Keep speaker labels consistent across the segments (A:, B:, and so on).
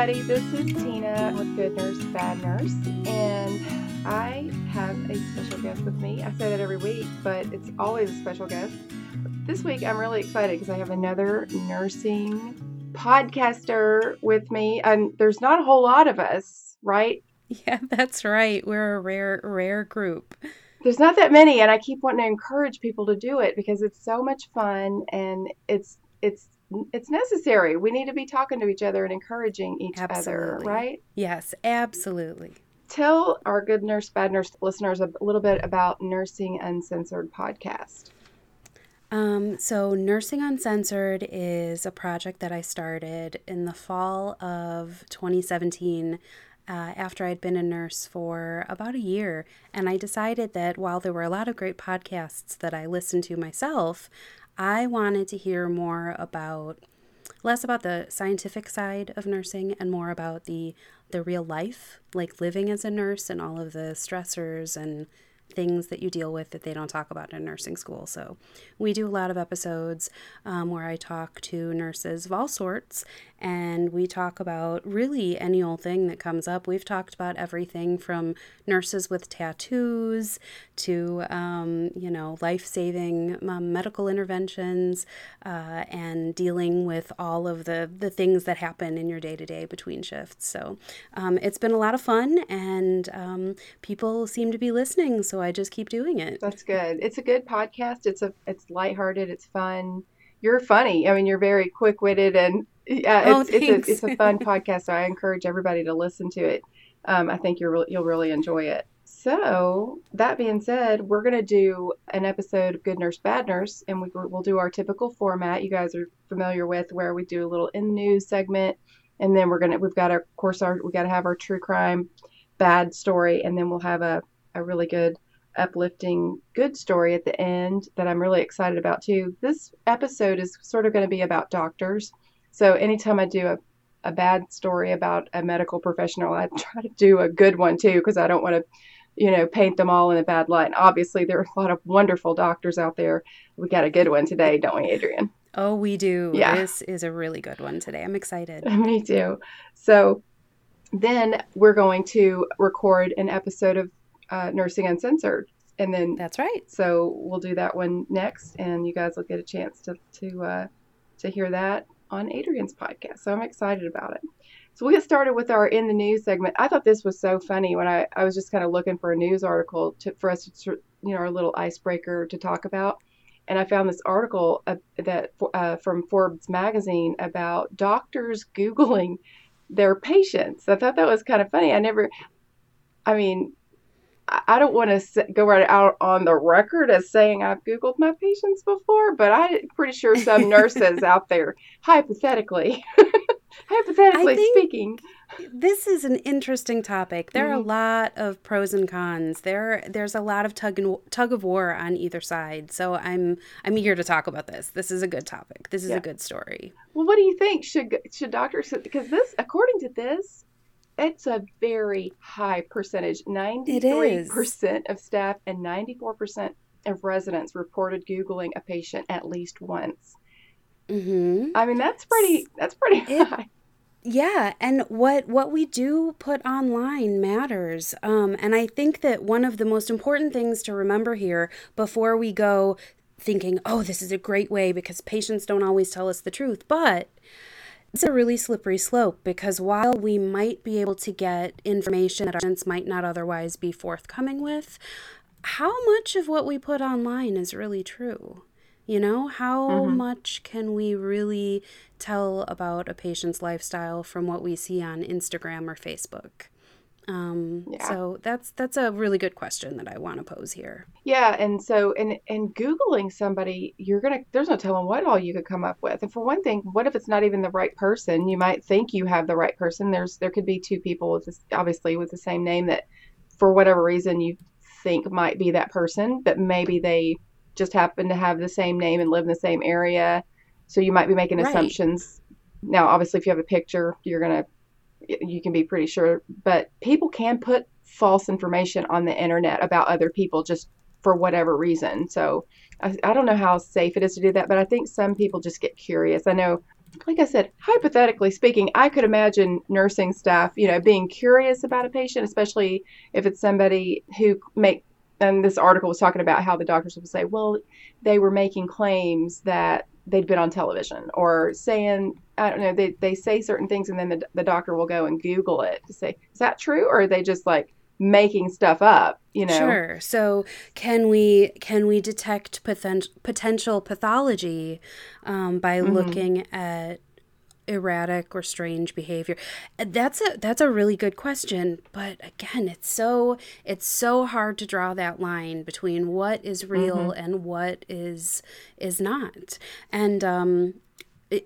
A: everybody. This is Tina with Good Nurse, Bad Nurse, and I have a special guest with me. I say that every week, but it's always a special guest. This week, I'm really excited because I have another nursing podcaster with me, and there's not a whole lot of us, right?
B: Yeah, that's right. We're a rare, rare group.
A: There's not that many, and I keep wanting to encourage people to do it because it's so much fun and it's it's it's necessary. We need to be talking to each other and encouraging each
B: Absolutely.
A: other, right?
B: Yes, absolutely.
A: Tell our good nurse, bad nurse listeners a little bit about Nursing Uncensored podcast.
B: Um, so, Nursing Uncensored is a project that I started in the fall of 2017 uh, after I'd been a nurse for about a year. And I decided that while there were a lot of great podcasts that I listened to myself, I wanted to hear more about less about the scientific side of nursing and more about the the real life, like living as a nurse and all of the stressors and things that you deal with that they don't talk about in nursing school. So, we do a lot of episodes um, where I talk to nurses of all sorts and we talk about really any old thing that comes up. We've talked about everything from nurses with tattoos to, um, you know, life saving um, medical interventions uh, and dealing with all of the, the things that happen in your day to day between shifts. So, um, it's been a lot of fun and um, people seem to be listening. So, I just keep doing it.
A: That's good. It's a good podcast. It's a it's lighthearted. It's fun. You're funny. I mean, you're very quick witted and yeah,
B: Oh,
A: it's, it's a it's a fun podcast. So I encourage everybody to listen to it. Um, I think you're re- you'll really enjoy it. So that being said, we're gonna do an episode of Good Nurse Bad Nurse, and we, we'll do our typical format. You guys are familiar with where we do a little in the news segment, and then we're gonna we've got our of course our we got to have our true crime bad story, and then we'll have a a really good uplifting good story at the end that I'm really excited about too. This episode is sort of going to be about doctors. So anytime I do a, a bad story about a medical professional, I try to do a good one too because I don't want to, you know, paint them all in a bad light. And obviously, there are a lot of wonderful doctors out there. We got a good one today, don't we, Adrian?
B: Oh, we do.
A: Yeah.
B: This is a really good one today. I'm excited.
A: Me too. So then we're going to record an episode of uh, Nursing Uncensored. And then
B: That's right.
A: So we'll do that one next, and you guys will get a chance to to uh, to hear that on Adrian's podcast. So I'm excited about it. So we'll get started with our in the news segment. I thought this was so funny when I, I was just kind of looking for a news article to, for us to you know our little icebreaker to talk about, and I found this article uh, that uh, from Forbes magazine about doctors googling their patients. I thought that was kind of funny. I never, I mean, I don't want to go right out on the record as saying I've Googled my patients before, but I'm pretty sure some nurses out there, hypothetically, hypothetically speaking,
B: This is an interesting topic. There are a
A: Mhm.
B: lot of pros and cons. There there's a lot of tug and tug of war on either side. So I'm I'm eager to talk about this. This is a good topic. This is
A: Yeah.
B: a good story.
A: well, what do you think? Should should doctors because this, according to this, it's a very high percentage. Ninety three percent of staff and ninety four percent of residents reported googling a patient at least once.
B: Mhm.
A: I mean, that's pretty. That's pretty
B: It-
A: high.
B: Yeah, and what what we do put online matters. Um, and I think that one of the most important things to remember here before we go thinking, "Oh, this is a great way because patients don't always tell us the truth," but it's a really slippery slope because while we might be able to get information that our patients might not otherwise be forthcoming with, how much of what we put online is really true? You know, how
A: Mhm.
B: much can we really tell about a patient's lifestyle from what we see on Instagram or Facebook? Um,
A: Yeah.
B: So that's that's a really good question that I want to pose here.
A: Yeah, and so and and googling somebody, you're gonna there's no telling what all you could come up with. And for one thing, what if it's not even the right person? You might think you have the right person. There's there could be two people with this obviously with the same name that for whatever reason you think might be that person, but maybe they just happen to have the same name and live in the same area. So you might be making
B: Right.
A: assumptions. Now, obviously, if you have a picture, you're gonna you can be pretty sure, but people can put false information on the internet about other people just for whatever reason. So I, I don't know how safe it is to do that, but I think some people just get curious. I know like I said, hypothetically speaking, I could imagine nursing staff, you know, being curious about a patient, especially if it's somebody who make. And this article was talking about how the doctors would say, well, they were making claims that they'd been on television or saying, I don't know, they, they say certain things and then the, the doctor will go and Google it to say, is that true? Or are they just like making stuff up? You know?
B: Sure. So can we can we detect poten- potential pathology um, by mm-hmm. looking at erratic or strange behavior that's a that's a really good question but again it's so it's so hard to draw that line between what is real mm-hmm. and what is is not and um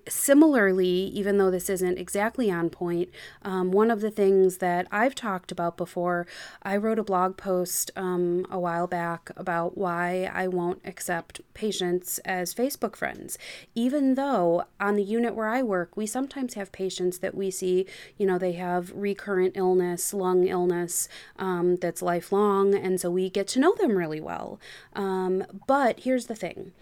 B: similarly, even though this isn't exactly on point, um, one of the things that I've talked about before, I wrote a blog post um, a while back about why I won't accept patients as Facebook friends. Even though on the unit where I work, we sometimes have patients that we see, you know, they have recurrent illness, lung illness um, that's lifelong, and so we get to know them really well. Um, but here's the thing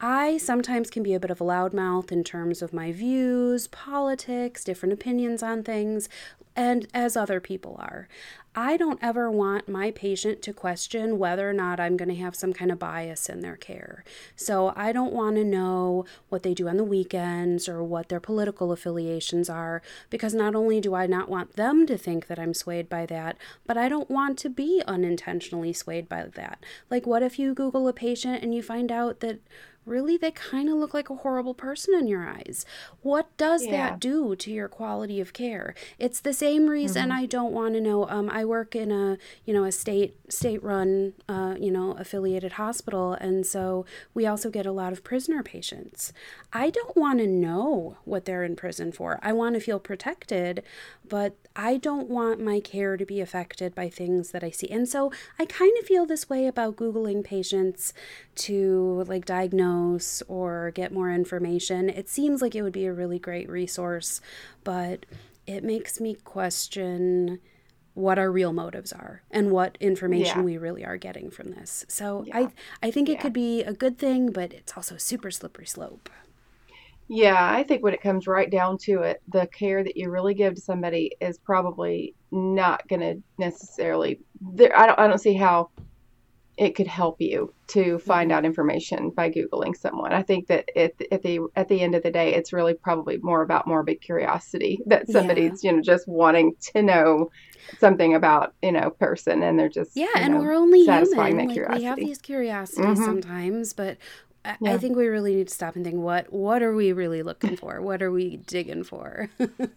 B: I sometimes can be a bit of a loudmouth in terms of my views, politics, different opinions on things, and as other people are. I don't ever want my patient to question whether or not I'm going to have some kind of bias in their care. So I don't want to know what they do on the weekends or what their political affiliations are, because not only do I not want them to think that I'm swayed by that, but I don't want to be unintentionally swayed by that. Like, what if you Google a patient and you find out that really they kind of look like a horrible person in your eyes. What does yeah. that do to your quality of care? It's the same reason mm-hmm. I don't want to know. Um, I work in a you know a state state run uh, you know affiliated hospital, and so we also get a lot of prisoner patients. I don't want to know what they're in prison for. I want to feel protected, but I don't want my care to be affected by things that I see. And so I kind of feel this way about Googling patients to like diagnose or get more information. It seems like it would be a really great resource, but it makes me question what our real motives are and what information yeah. we really are getting from this. So yeah. I I think it yeah. could be a good thing, but it's also super slippery slope.
A: Yeah, I think when it comes right down to it, the care that you really give to somebody is probably not going to necessarily. There, I don't. I don't see how it could help you to find mm-hmm. out information by googling someone. I think that at, at the at the end of the day, it's really probably more about morbid curiosity that somebody's yeah. you know just wanting to know something about you know person, and they're just
B: yeah, and
A: know,
B: we're only satisfying human. That like, curiosity. We have these curiosities mm-hmm. sometimes, but yeah. I think we really need to stop and think what what are we really looking for? What are we digging for?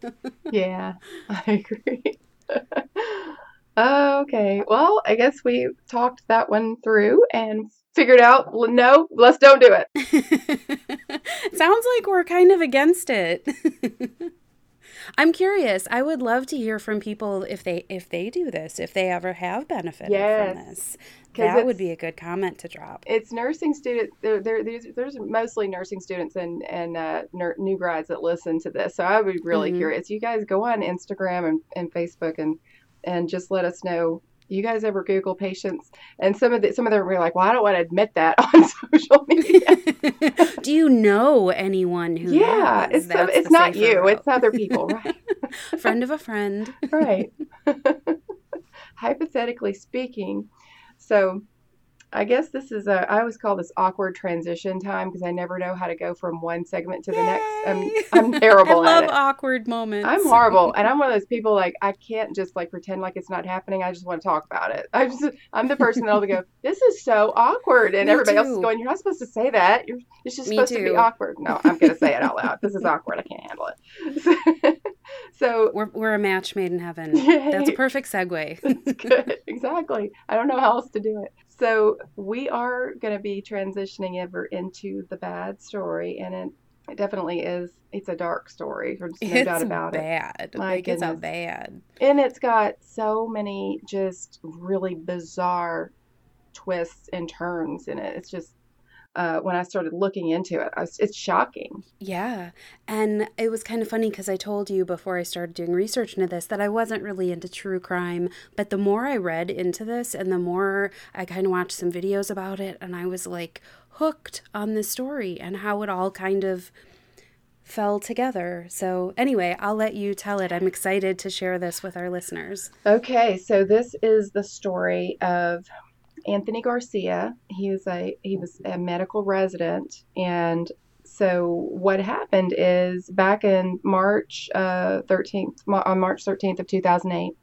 A: yeah, I agree. okay, well, I guess we talked that one through and figured out no, let's don't do
B: it. Sounds like we're kind of against it. I'm curious. I would love to hear from people if they if they do this, if they ever have benefited yes. from this. That would be a good comment to drop.
A: It's nursing students. There, there, there's, there's mostly nursing students and and uh, new grads that listen to this. So I would be really mm-hmm. curious. You guys go on Instagram and, and Facebook and and just let us know. You guys ever Google patients? And some of the some of them were like, "Well, I don't want to admit that on social media."
B: Do you know anyone who?
A: Yeah, it's some, it's not you. Route. It's other people, right?
B: friend of a friend,
A: right? Hypothetically speaking, so I guess this is a, I always call this awkward transition time because I never know how to go from one segment to the Yay! next. I'm, I'm terrible
B: I
A: love
B: awkward moments.
A: I'm horrible. and I'm one of those people like, I can't just like pretend like it's not happening. I just want to talk about it. I'm just, I'm the person that'll go, this is so awkward. And Me everybody too. else is going, you're not supposed to say that. You're, it's just Me supposed too. to be awkward. No, I'm going to say it out loud. This is awkward. I can't handle it. so
B: we're, we're a match made in heaven. Yay. That's a perfect segue.
A: That's good. Exactly. I don't know how else to do it. So we are going to be transitioning ever into the bad story, and it, it definitely is. It's a dark story. There's no
B: it's
A: doubt about
B: bad. it. My like goodness. it's a bad,
A: and it's got so many just really bizarre twists and turns in it. It's just uh, when I started looking into it. Was, it's shocking.
B: Yeah. And it was kind of funny because I told you before I started doing research into this that I wasn't really into true crime. But the more I read into this and the more I kind of watched some videos about it, and I was like hooked on the story and how it all kind of fell together. So, anyway, I'll let you tell it. I'm excited to share this with our listeners.
A: Okay, so this is the story of Anthony Garcia. He was a he was a medical resident, and so what happened is back in March uh, 13th on March 13th of 2008,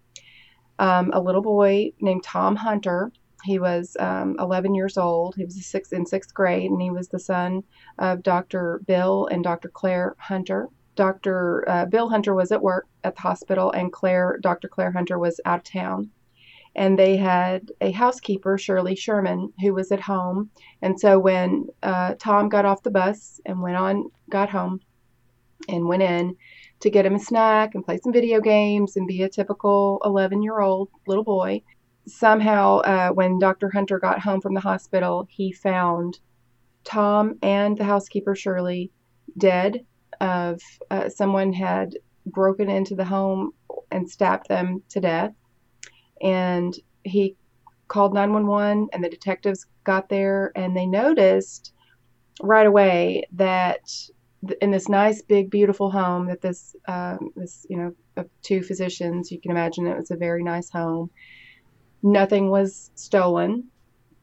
A: um, a little boy named Tom Hunter. He was um, 11 years old. He was in sixth grade, and he was the son of Dr. Bill and Dr. Claire Hunter. Dr. Uh, Bill Hunter was at work at the hospital, and Claire, Dr. Claire Hunter, was out of town and they had a housekeeper, Shirlee Sherman, who was at home. And so when uh, Tom got off the bus and went on, got home, and went in to get him a snack and play some video games and be a typical 11 year old little boy, somehow uh, when Dr. Hunter got home from the hospital, he found Tom and the housekeeper, Shirlee, dead. Of uh, someone had broken into the home and stabbed them to death and he called 911 and the detectives got there and they noticed right away that in this nice big beautiful home that this um, this you know of two physicians you can imagine it was a very nice home nothing was stolen.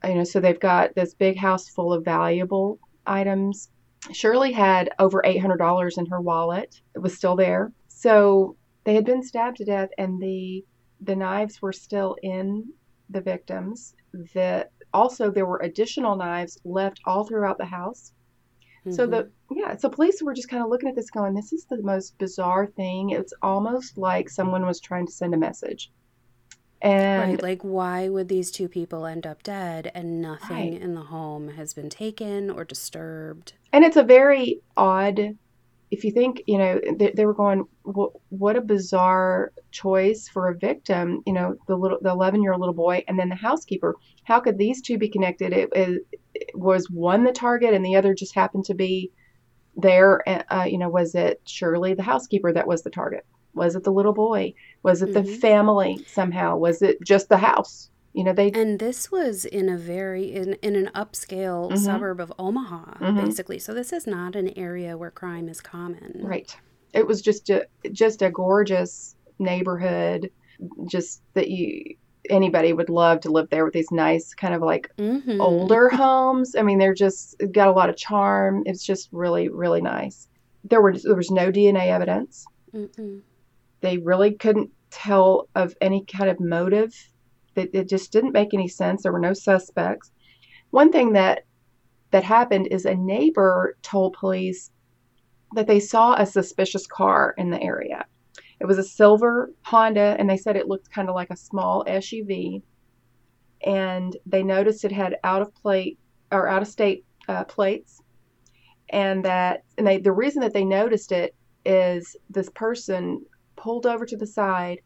A: You know so they've got this big house full of valuable items. Shirlee had over $800 in her wallet. It was still there. So they had been stabbed to death and the the knives were still in the victims. The also there were additional knives left all throughout the house. Mm-hmm. So the mm-hmm. yeah, so police were just kind of looking at this going, this is the most bizarre thing. It's almost like someone was trying to send a message. And
B: right, like why would these two people end up dead and nothing right. in the home has been taken or disturbed?
A: And it's a very odd if you think, you know, they, they were going, what, what a bizarre choice for a victim, you know, the little, the 11 year old little boy and then the housekeeper. How could these two be connected? It, it, it was one the target and the other just happened to be there. Uh, you know, was it Shirlee, the housekeeper, that was the target? Was it the little boy? Was it mm-hmm. the family somehow? Was it just the house? You know, they
B: and this was in a very in in an upscale mm-hmm. suburb of Omaha, mm-hmm. basically. So this is not an area where crime is common.
A: Right. It was just a just a gorgeous neighborhood, just that you anybody would love to live there with these nice kind of like mm-hmm. older homes. I mean, they're just got a lot of charm. It's just really really nice. There were there was no DNA evidence. They really couldn't tell of any kind of motive it, it just didn't make any sense. There were no suspects. One thing that that happened is a neighbor told police that they saw a suspicious car in the area. It was a silver Honda, and they said it looked kind of like a small SUV. And they noticed it had out of plate or out of state uh, plates, and that and they the reason that they noticed it is this person pulled over to the side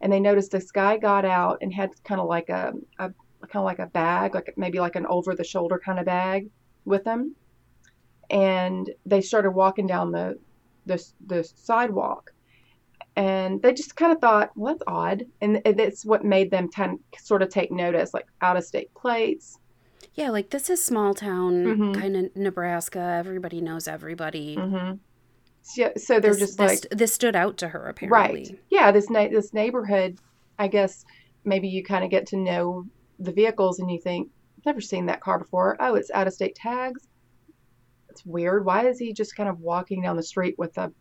A: and they noticed this guy got out and had kind of like a, a kind of like a bag, like maybe like an over the shoulder kind of bag with him. And they started walking down the the, the sidewalk. And they just kind of thought, well, that's odd. And it's what made them kind of, sort of take notice, like out of state plates.
B: Yeah, like this is small town mm-hmm. kind of Nebraska. Everybody knows everybody.
A: Mm-hmm. So, so they're
B: this,
A: just
B: this,
A: like
B: this stood out to her apparently.
A: Right. Yeah. This na- this neighborhood. I guess maybe you kind of get to know the vehicles and you think, I've never seen that car before. Oh, it's out of state tags. It's weird. Why is he just kind of walking down the street with a,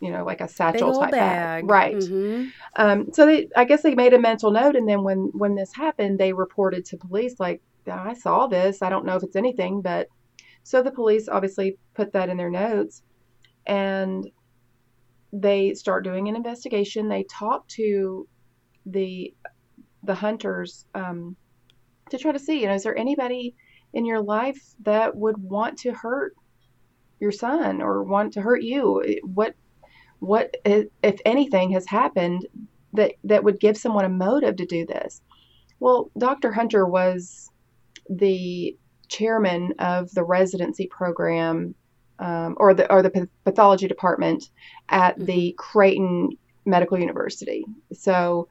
A: you know, like a satchel type bag? bag. Right. Mm-hmm. Um, so they, I guess they made a mental note, and then when when this happened, they reported to police like, I saw this. I don't know if it's anything, but so the police obviously put that in their notes and they start doing an investigation. They talk to the the hunters um, to try to see, you know, is there anybody in your life that would want to hurt your son or want to hurt you? What what if anything has happened that that would give someone a motive to do this? Well, Dr. Hunter was the chairman of the residency program um, or the or the pathology department at mm-hmm. the Creighton Medical University. So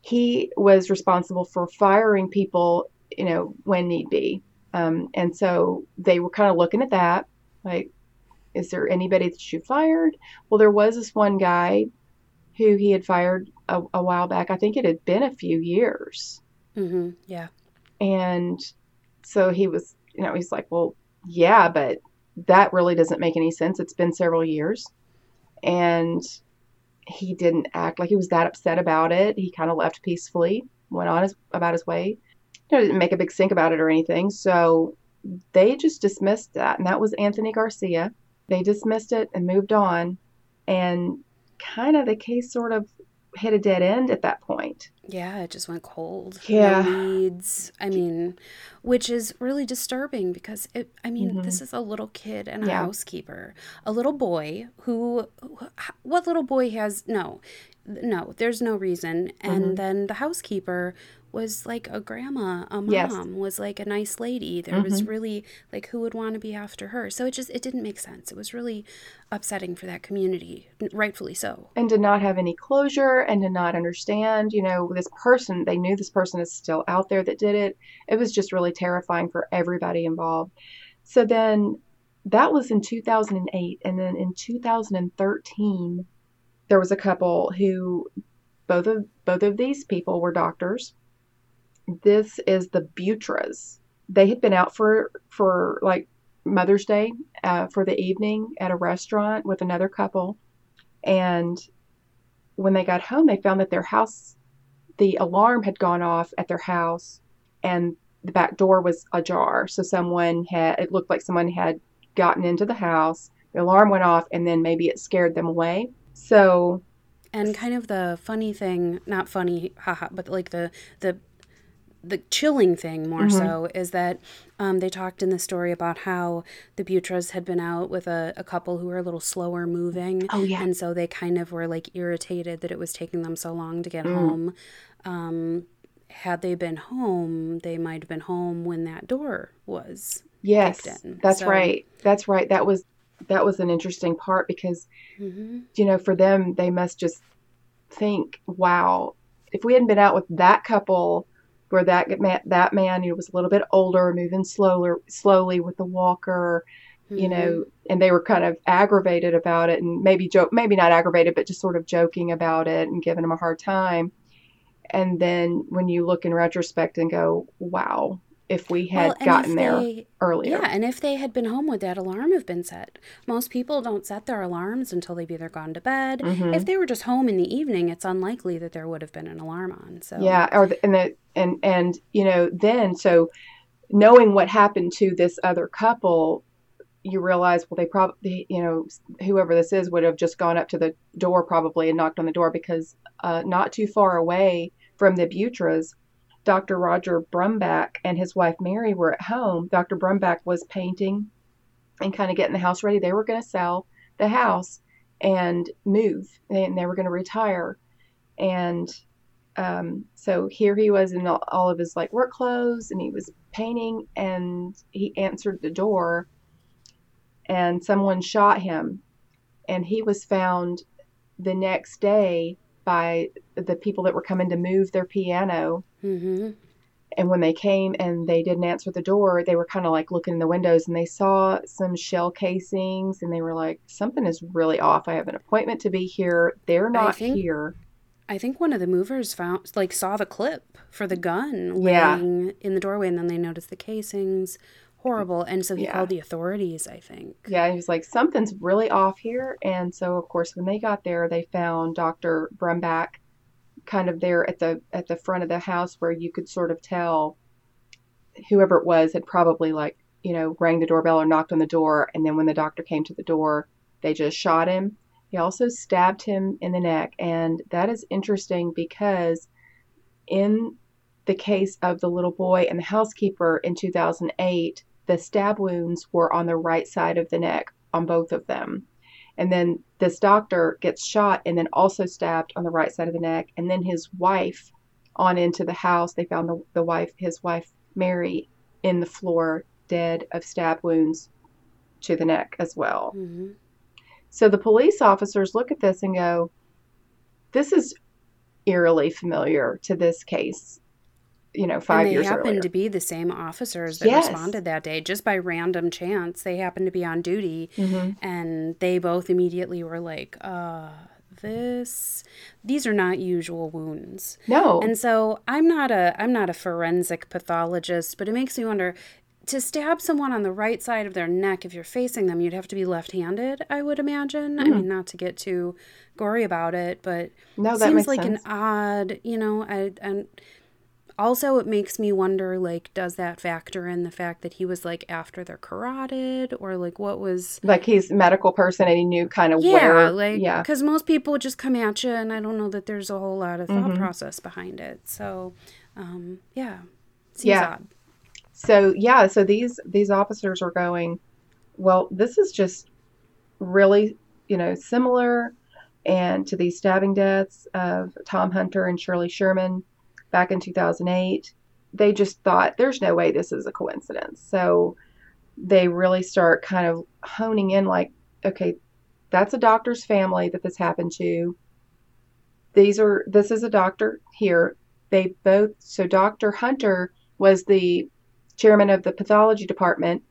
A: he was responsible for firing people, you know, when need be. Um, and so they were kind of looking at that, like, is there anybody that you fired? Well, there was this one guy who he had fired a, a while back. I think it had been a few years.
B: Mm-hmm. Yeah.
A: And so he was, you know, he's like, well, yeah, but that really doesn't make any sense. It's been several years. And he didn't act like he was that upset about it. He kind of left peacefully, went on his, about his way. You know, didn't make a big stink about it or anything. So they just dismissed that. And that was Anthony Garcia. They dismissed it and moved on. And kind of the case sort of hit a dead end at that point.
B: Yeah, it just went cold.
A: Yeah.
B: No leads. I mean, which is really disturbing because it I mean,
A: Mhm.
B: this is a little kid and a
A: Yeah.
B: housekeeper. A little boy who what little boy has no. No, there's no reason. And
A: Mhm.
B: then the housekeeper was like a grandma, a mom,
A: Yes.
B: was like a nice lady. There was
A: Mhm.
B: really like who would want to be after her. So it just it didn't make sense. It was really upsetting for that community, rightfully so.
A: And did not have any closure and did not understand, you know, this person, they knew this person is still out there that did it. It was just really terrifying for everybody involved. So then that was in 2008. And then in 2013, there was a couple who both of both of these people were doctors. This is the Bewtras. They had been out for for like Mother's Day uh, for the evening at a restaurant with another couple, and when they got home, they found that their house, the alarm had gone off at their house, and the back door was ajar. So someone had it looked like someone had gotten into the house. The alarm went off, and then maybe it scared them away. So
B: And kind of the funny thing, not funny, haha, but like the the the chilling thing more
A: Mhm.
B: so is that um, they talked in the story about how the Bewtras had been out with a, a couple who were a little slower moving.
A: Oh, yeah.
B: And so they kind of were like irritated that it was taking them so long to get
A: Mm.
B: home. Um, had they been home, they might have been home when that door was.
A: yes,
B: in.
A: that's
B: So-
A: right. That's right. That was that was an interesting part because
B: hmm
A: you know for them they must just think, wow, if we hadn't been out with that couple where that man, that man you know, was a little bit older, moving slower slowly with the walker, you know, mm-hmm. and they were kind of aggravated about it and maybe joke, maybe not aggravated, but just sort of joking about it and giving him a hard time. And then when you look in retrospect and go, wow, if we had
B: Well,
A: gotten there
B: they-
A: earlier.
B: Yeah, and if they had been home, would that alarm have been set? Most people don't set their alarms until they've either gone to bed.
A: Mhm.
B: If they were just home in the evening, it's unlikely that there would have been an alarm on. So
A: Yeah, or the, and the and and you know then so knowing what happened to this other couple, you realize well they probably you know whoever this is would have just gone up to the door probably and knocked on the door because uh, not too far away from the Bewtras, Dr. Roger Brumback and his wife Mary were at home. Dr. Brumback was painting and kind of getting the house ready. They were going to sell the house and move, and they were going to retire. And um, so here he was in all, all of his like work clothes, and he was painting, and he answered the door, and someone shot him, and he was found the next day by the people that were coming to move their piano
B: hmm
A: and when they came and they didn't answer the door, they were kind of like looking in the windows and they saw some shell casings and they were like, something is really off. I have an appointment to be here. They're not
B: think-
A: here.
B: I think one of the movers found like saw the clip for the gun
A: Yeah.
B: laying in the doorway, and then they noticed the casings. Horrible, and so he
A: Yeah.
B: called the authorities. I think.
A: Yeah, he was like, something's really off here. And so, of course, when they got there, they found Dr. Brumback kind of there at the at the front of the house where you could sort of tell whoever it was had probably like you know rang the doorbell or knocked on the door. And then when the doctor came to the door they just shot him. He also stabbed him in the neck. And that is interesting because in the case of the little boy and the housekeeper in 2008 the stab wounds were on the right side of the neck on both of them and then this doctor gets shot and then also stabbed on the right side of the neck. And then his wife on into the house they found the, the wife his wife mary in the floor dead of stab wounds to the neck as well.
B: Hmm
A: so the police officers look at this and go this is eerily familiar to this case you know, five
B: and they
A: years
B: happened to be the same officers that
A: Yes.
B: responded that day just by random chance they happened to be on duty
A: Mhm.
B: and they both immediately were like uh this these are not usual wounds
A: No,
B: and so i'm not a i'm not a forensic pathologist but it makes me wonder to stab someone on the right side of their neck if you're facing them you'd have to be left-handed i would imagine i mean not to get too gory about it but
A: no, that
B: seems like
A: sense.
B: an odd you know i and also it makes me wonder like does that factor in the fact that he was like after they're carotid or like what was
A: like he's a medical person and he knew kind of
B: yeah
A: where.
B: like
A: yeah,
B: because most people just come at you and i don't know that there's a whole lot of thought
A: Mhm.
B: process behind it so um yeah seems
A: Yeah.
B: odd
A: so yeah, so these these officers are going. Well, this is just really you know similar, and to these stabbing deaths of Tom Hunter and Shirlee Sherman back in 2008. They just thought there's no way this is a coincidence. So they really start kind of honing in like, okay, that's a doctor's family that this happened to. These are this is a doctor here. They both so Dr. Hunter was the chairman of the pathology department.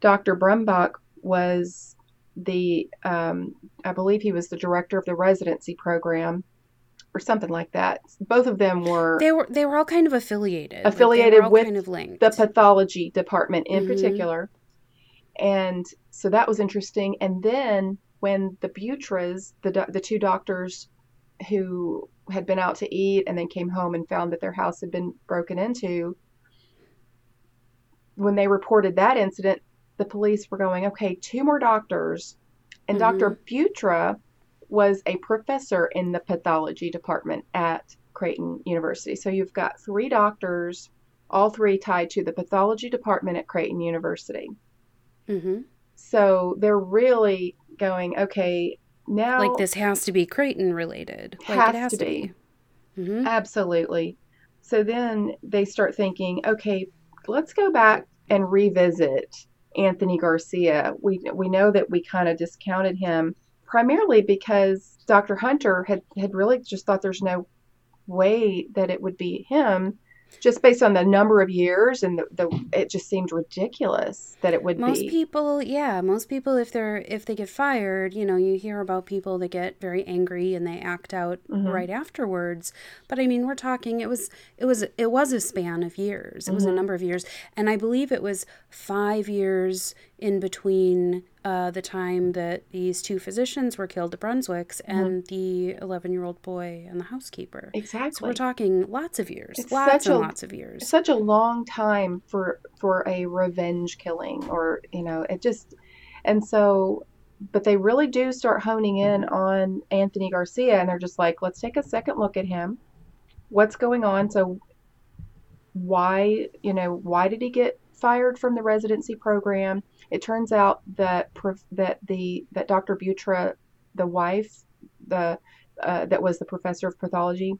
A: Dr. Brumback was the um, I believe he was the director of the residency program or something like that. Both of them were
B: they were they were all kind of affiliated
A: Affiliated
B: all
A: with
B: kind of
A: the pathology department in
B: Mhm.
A: particular. And so that was interesting. And then when the Bewtras, the the two doctors who had been out to eat and then came home and found that their house had been broken into, when they reported that incident, the police were going, okay, two more doctors. And Dr. Bewtra was a professor in the pathology department at Creighton University. So you've got three doctors, all three tied to the pathology department at Creighton University.
B: hmm
A: So they're really going, okay, now.
B: like this has to be creighton related like
A: Has
B: it has
A: to
B: to
A: be.
B: be, hmm
A: Absolutely. So then they start thinking, okay, let's go back and revisit Anthony Garcia. We we know that we kind of discounted him primarily because Dr. Hunter had had really just thought there's no way that it would be him just based on the number of years and the, the it just seemed ridiculous that it would
B: most
A: be Most
B: people yeah most people if they're if they get fired you know you hear about people that get very angry and they act out
A: Mhm.
B: right afterwards but i mean we're talking it was it was it was a span of years it was a
A: Mhm.
B: number of years and i believe it was five years in between uh, the time that these two physicians were killed at brunswick's
A: Mm-hmm.
B: and the 11 year old boy and the housekeeper. So
A: exactly.
B: we're talking lots of years
A: It's
B: lots
A: such
B: and
A: a-
B: lots of years.
A: such a long time for for a revenge killing or you know it just and so but they really do start honing in on Anthony Garcia and they're just like let's take a second look at him. What's going on? So why you know why did he get fired from the residency program it turns out that that the that Dr. Bewtra the wife the uh, that was the professor of pathology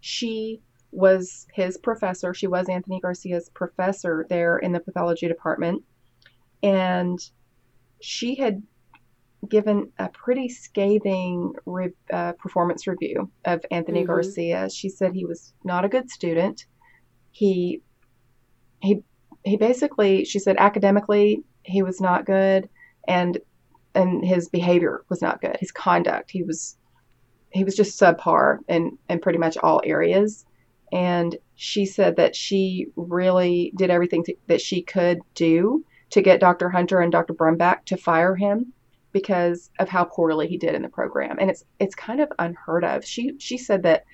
A: she was his professor. She was Anthony Garcia's professor there in the pathology department. And she had given a pretty scathing re- uh, performance review of Anthony
B: Mhm.
A: Garcia. She said he was not a good student. He he he basically she said academically he was not good and and his behavior was not good. His conduct, he was he was just subpar in in pretty much all areas and she said that she really did everything to, that she could do to get Dr. Hunter and Dr. Brumback to fire him because of how poorly he did in the program. And it's it's kind of unheard of. She she said that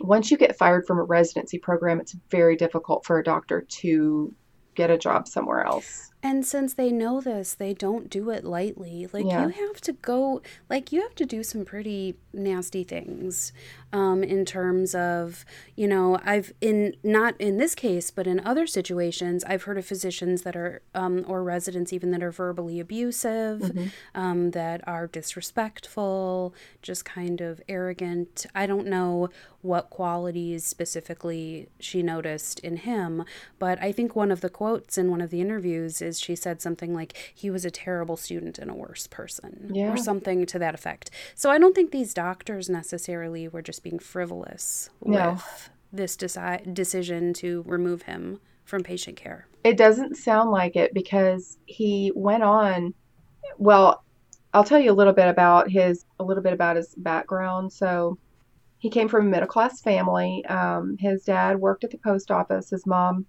A: once you get fired from a residency program, it's very difficult for a doctor to get a job somewhere else.
B: And since they know this, they don't do it lightly. Like
A: Yeah.
B: you have to go, like you have to do some pretty nasty things, um, in terms of, you know, I've in not in this case, but in other situations, I've heard of physicians that are, um, or residents even that are verbally abusive, um, that are disrespectful, just kind of arrogant. I don't know what qualities specifically she noticed in him, but I think one of the quotes in one of the interviews is she said something like he was a terrible student and a worse person
A: Yeah.
B: or something to that effect. So I don't think these doctors necessarily were just being frivolous
A: No.
B: with this deci- decision to remove him from patient care?
A: It doesn't sound like it because he went on. Well, I'll tell you a little bit about his a little bit about his background. So, he came from a middle class family. Um, his dad worked at the post office. His mom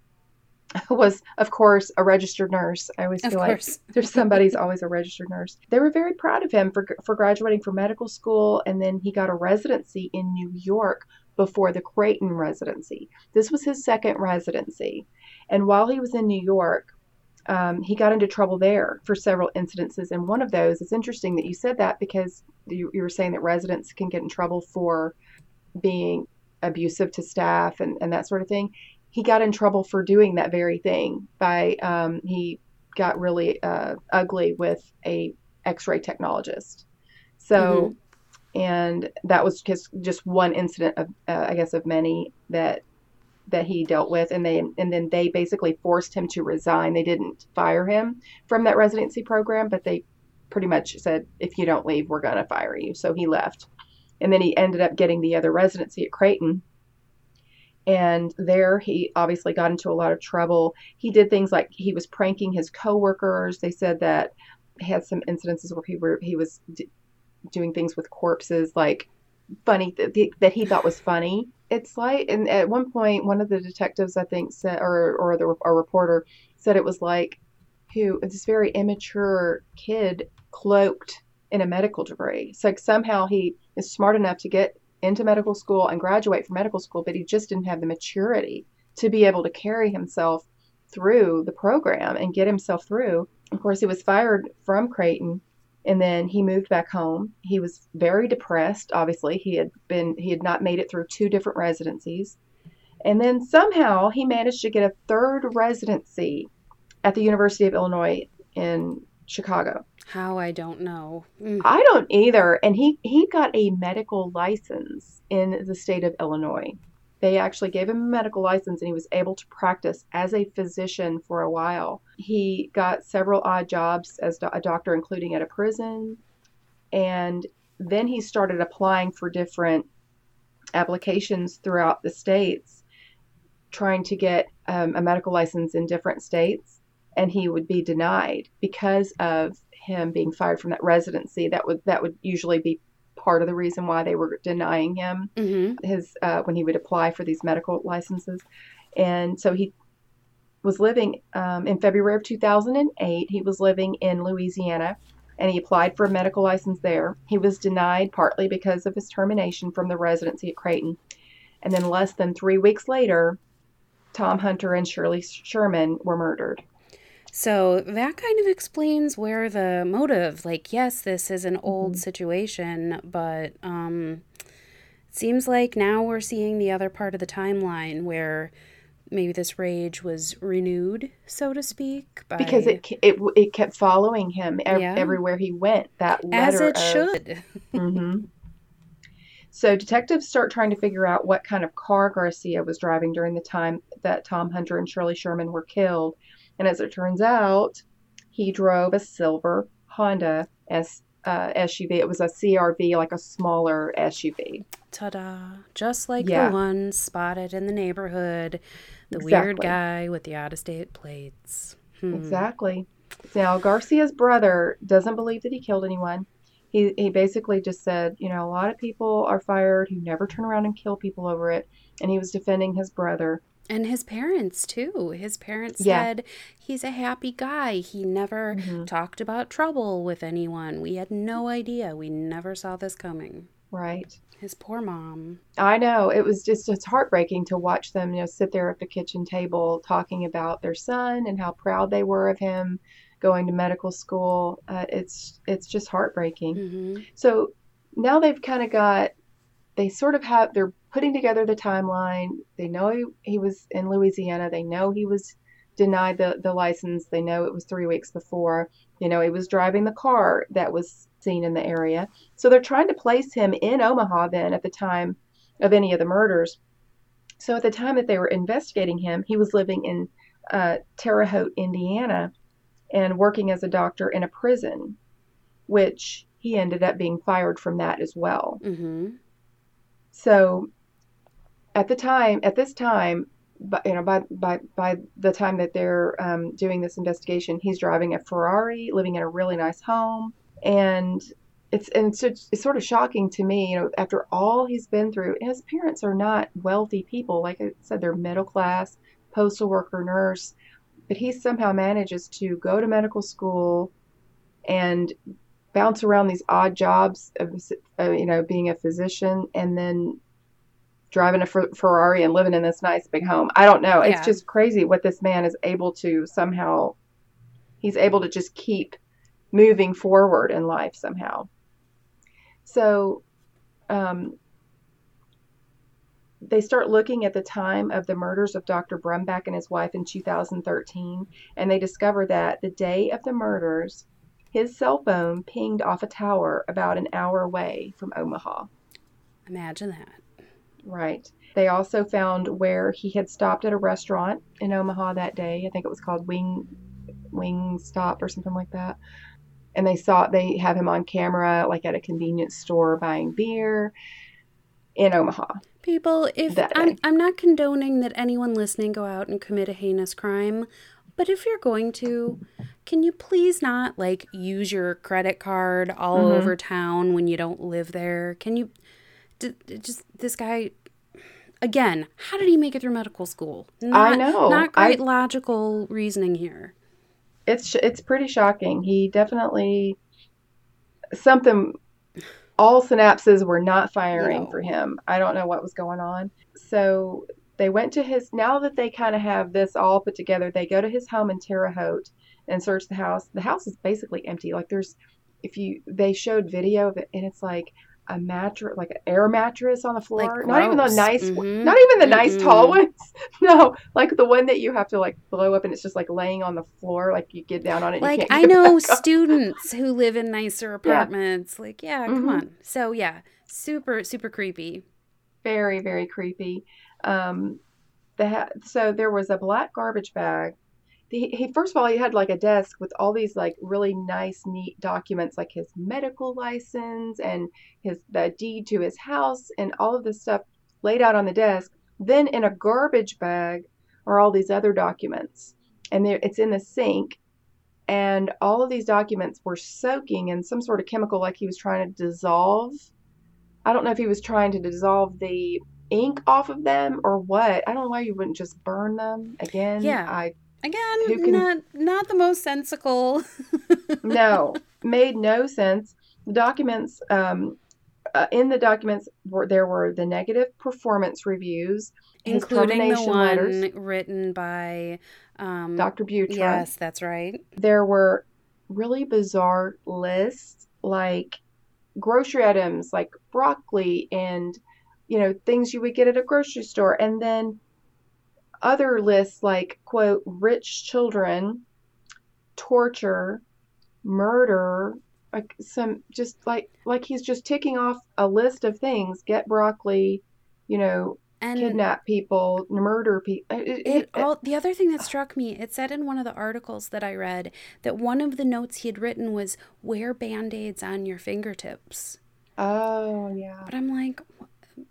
A: was, of course, a registered nurse. I always feel like there's somebody's always a registered nurse. They were very proud of him for for graduating from medical school, and then he got a residency in New York before the Creighton residency. This was his second residency, and while he was in New York, um, he got into trouble there for several incidences. And one of those, it's interesting that you said that because you, you were saying that residents can get in trouble for being abusive to staff and, and that sort of thing. He got in trouble for doing that very thing by um, he got really uh, ugly with a X-ray technologist. So, and that was just just one incident of uh, I guess of many that that he dealt with, and they and then they basically forced him to resign. They didn't fire him from that residency program, but they pretty much said, if you don't leave, we're gonna fire you. So he left, and then he ended up getting the other residency at Creighton. And there he obviously got into a lot of trouble. He did things like he was pranking his coworkers. They said that had some incidences where he were he was d- doing things with corpses, like funny th- that he thought was funny. It's like, and at one point, one of the detectives, I think, said, or or the a reporter said it was like, who this very immature kid cloaked in a medical degree. It's like somehow he is smart enough to get into medical school and graduate from medical school, but he just didn't have the maturity to be able to carry himself through the program and get himself through. Of course, he was fired from Creighton and then he moved back home. He was very depressed. Obviously, he had been he had not made it through two different residencies. And then somehow he managed to get a third residency at the University of Illinois in Chicago.
B: How I don't know. Mm.
A: I don't either. And he, he got a medical license in the state of Illinois. They actually gave him a medical license and he was able to practice as a physician for a while. He got several odd jobs as do- a doctor, including at a prison. And then he started applying for different applications throughout the states, trying to get um, a medical license in different states. And he would be denied because of him being fired from that residency. That would that would usually be part of the reason why they were denying him
B: hmm
A: his uh, when he would apply for these medical licenses. And so he was living um, in February of 2008. He was living in Louisiana, and he applied for a medical license there. He was denied partly because of his termination from the residency at Creighton. And then less than three weeks later, Tom Hunter and Shirlee Sherman were murdered.
B: So that kind of explains where the motive, like, yes, this is an old situation, but um, it seems like now we're seeing the other part of the timeline where maybe this rage was renewed, so to speak, by,
A: Because it, it it kept following him ev-
B: Yeah.
A: everywhere he went. That
B: as it
A: of-
B: should.
A: hmm So detectives start trying to figure out what kind of car Garcia was driving during the time that Tom Hunter and Shirlee Sherman were killed. And as it turns out, he drove a silver Honda S, uh, SUV. It was a CRV, like a smaller SUV.
B: Ta-da! Just like
A: Yeah.
B: the one spotted in the neighborhood, the weird guy with the out-of-state plates. Hmm.
A: Exactly. Now Garcia's brother doesn't believe that he killed anyone. He he basically just said, you know, a lot of people are fired who never turn around and kill people over it, and he was defending his brother.
B: And his parents, too. His parents
A: Yeah.
B: said he's a happy guy. He never
A: Mhm.
B: talked about trouble with anyone. We had no idea. We never saw this coming.
A: Right.
B: His poor mom.
A: I know it was just it's heartbreaking to watch them, you know, sit there at the kitchen table talking about their son and how proud they were of him going to medical school. Uh, it's it's just heartbreaking.
B: hmm
A: So now they've kind of got they sort of have they're putting together the timeline. They know he, he was in Louisiana. They know he was denied the the license. They know it was 3 weeks before. You know, he was driving the car that was seen in the area. So they're trying to place him in Omaha then at the time of any of the murders. So at the time that they were investigating him, he was living in uh, Terre Haute, Indiana, and working as a doctor in a prison, which he ended up being fired from that as well.
B: hmm
A: So at the time, at this time, but you know, by by by the time that they're um, doing this investigation, he's driving a Ferrari, living in a really nice home, and it's and it's, it's sort of shocking to me, you know, after all he's been through. His parents are not wealthy people, like I said, they're middle class, postal worker, nurse, but he somehow manages to go to medical school and bounce around these odd jobs of, uh, you know, being a physician, and then driving a Ferrari and living in this nice big home. I don't know. Yeah. It's just crazy what this man is able to somehow. He's able to just keep moving forward in life somehow. So, um, they start looking at the time of the murders of Dr. Brumback and his wife in 2013, and they discover that the day of the murders, his cell phone pinged off a tower about an hour away from Omaha.
B: Imagine that.
A: Right. They also found where he had stopped at a restaurant in Omaha that day. I think it was called Wing Wing Stop or something like that. And they saw they have him on camera like at a convenience store buying beer in Omaha.
B: People, if I'm, I'm not condoning that anyone listening go out and commit a heinous crime, but if you're going to, can you please not like use your credit card all mm-hmm. over town when you don't live there? Can you just this guy again how did he make it through medical school
A: not, i know
B: not great I, logical reasoning here
A: it's it's pretty shocking he definitely something all synapses were not firing no. for him i don't know what was going on so they went to his now that they kind of have this all put together they go to his home in terre haute and search the house the house is basically empty like there's if you they showed video of it and it's like a mattress, like an air mattress on the floor. Like not even the nice, mm-hmm. not even the nice mm-hmm. tall ones. No, like the one that you have to like blow up and it's just like laying on the floor. Like you get down on it.
B: Like I know students who live in nicer apartments. Yeah. Like yeah, come mm-hmm. on. So yeah, super super creepy.
A: Very very creepy. Um, ha- so there was a black garbage bag. He, he first of all he had like a desk with all these like really nice neat documents like his medical license and his the deed to his house and all of this stuff laid out on the desk. Then in a garbage bag are all these other documents and it's in the sink and all of these documents were soaking in some sort of chemical like he was trying to dissolve. I don't know if he was trying to dissolve the ink off of them or what i don't know why you wouldn't just burn them again
B: yeah
A: i
B: Again, can, not not the most sensical.
A: no, made no sense. The documents um, uh, in the documents were there were the negative performance reviews,
B: including the one letters, written by um,
A: Dr. Bewtra.
B: Yes, that's right.
A: There were really bizarre lists like grocery items like broccoli and you know things you would get at a grocery store. And then other lists like quote rich children torture murder like some just like like he's just ticking off a list of things. Get broccoli you know and kidnap people murder people uh,
B: it, it, all, the other thing that struck me it said in one of the articles that i read that one of the notes he had written was wear band-aids on your fingertips.
A: Oh yeah.
B: But i'm like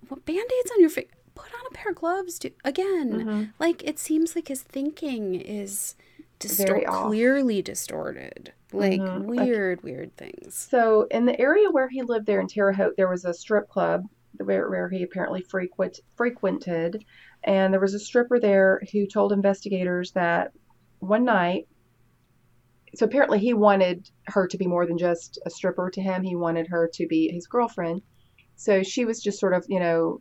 B: what, band-aids on your face put on a pair of gloves to again mm-hmm. like it seems like his thinking is distor- clearly distorted like mm-hmm. weird like, weird things
A: so in the area where he lived there in terre haute there was a strip club where, where he apparently frequent, frequented and there was a stripper there who told investigators that one night so apparently he wanted her to be more than just a stripper to him he wanted her to be his girlfriend so she was just sort of you know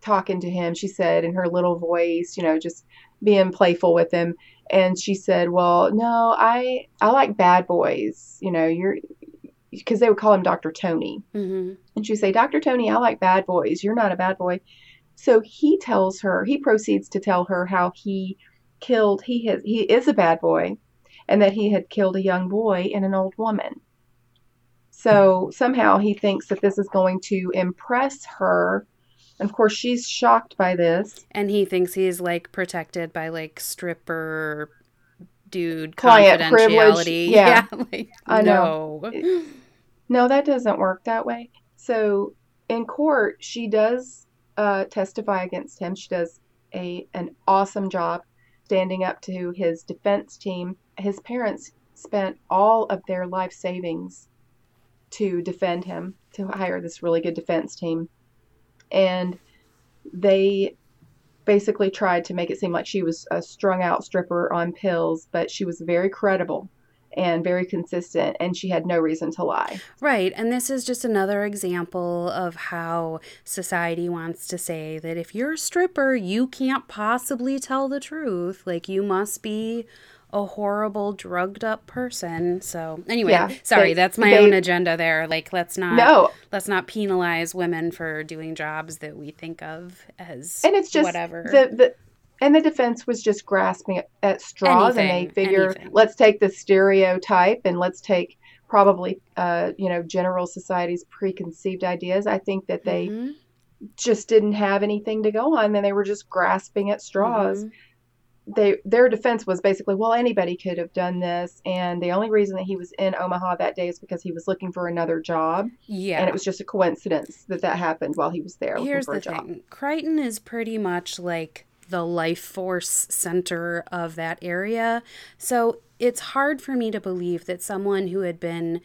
A: talking to him, she said in her little voice, you know, just being playful with him. And she said, "Well, no, I I like bad boys. You know, you're because they would call him Dr. Tony. Mm-hmm. And she'd say, Dr. Tony, I like bad boys. You're not a bad boy. So he tells her, he proceeds to tell her how he killed, he has, he is a bad boy, and that he had killed a young boy and an old woman. So somehow he thinks that this is going to impress her and of course, she's shocked by this.
B: And he thinks he's like protected by like stripper dude
A: client privilege. Yeah,
B: yeah like, I know.
A: No. no, that doesn't work that way. So in court, she does uh, testify against him. She does a an awesome job standing up to his defense team. His parents spent all of their life savings to defend him, to hire this really good defense team. And they basically tried to make it seem like she was a strung out stripper on pills, but she was very credible and very consistent and she had no reason to lie.
B: Right. And this is just another example of how society wants to say that if you're a stripper, you can't possibly tell the truth. Like you must be a horrible drugged up person. So anyway, yeah, sorry, they, that's my they, own agenda there. Like let's not no. let's not penalize women for doing jobs that we think of as
A: and it's just
B: whatever.
A: The, the and the defense was just grasping at straws anything, and they figure anything. let's take the stereotype and let's take probably uh, you know general society's preconceived ideas. I think that they mm-hmm. just didn't have anything to go on and they were just grasping at straws. Mm-hmm they their defense was basically, well, anybody could have done this, and the only reason that he was in Omaha that day is because he was looking for another job.
B: Yeah,
A: and it was just a coincidence that that happened while he was there.
B: Here's the thing: Creighton is pretty much like the life force center of that area, so it's hard for me to believe that someone who had been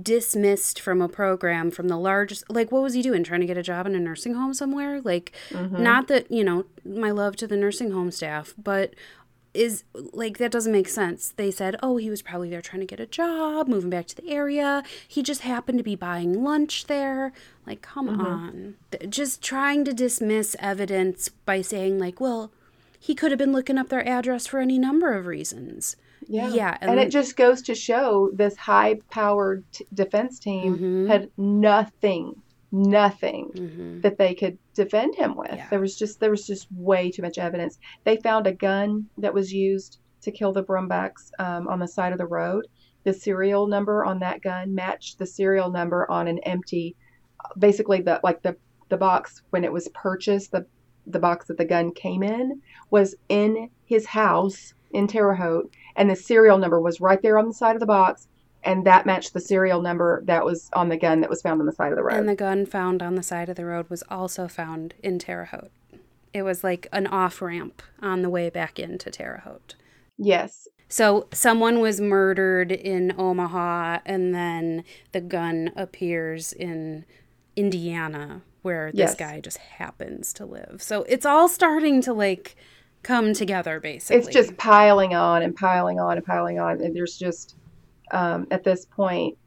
B: dismissed from a program from the largest like what was he doing? Trying to get a job in a nursing home somewhere? Like mm-hmm. not that you know my love to the nursing home staff but is like that doesn't make sense. They said oh he was probably there trying to get a job moving back to the area. He just happened to be buying lunch there. Like come mm-hmm. on. Just trying to dismiss evidence by saying like well he could have been looking up their address for any number of reasons
A: yeah. Yeah. And, and it just goes to show this high powered t- defense team mm-hmm. had nothing, nothing mm-hmm. that they could defend him with. Yeah. There was just there was just way too much evidence. They found a gun that was used to kill the Brumbacks um, on the side of the road. The serial number on that gun matched the serial number on an empty, basically the like the the box when it was purchased. The the box that the gun came in was in his house in Terre Haute, and the serial number was right there on the side of the box, and that matched the serial number that was on the gun that was found on the side of the road.
B: And the gun found on the side of the road was also found in Terre Haute. It was like an off ramp on the way back into Terre Haute.
A: Yes.
B: So someone was murdered in Omaha, and then the gun appears in Indiana, where this yes. guy just happens to live. So it's all starting to like come together basically.
A: It's just piling on and piling on and piling on. And there's just, um, at this point,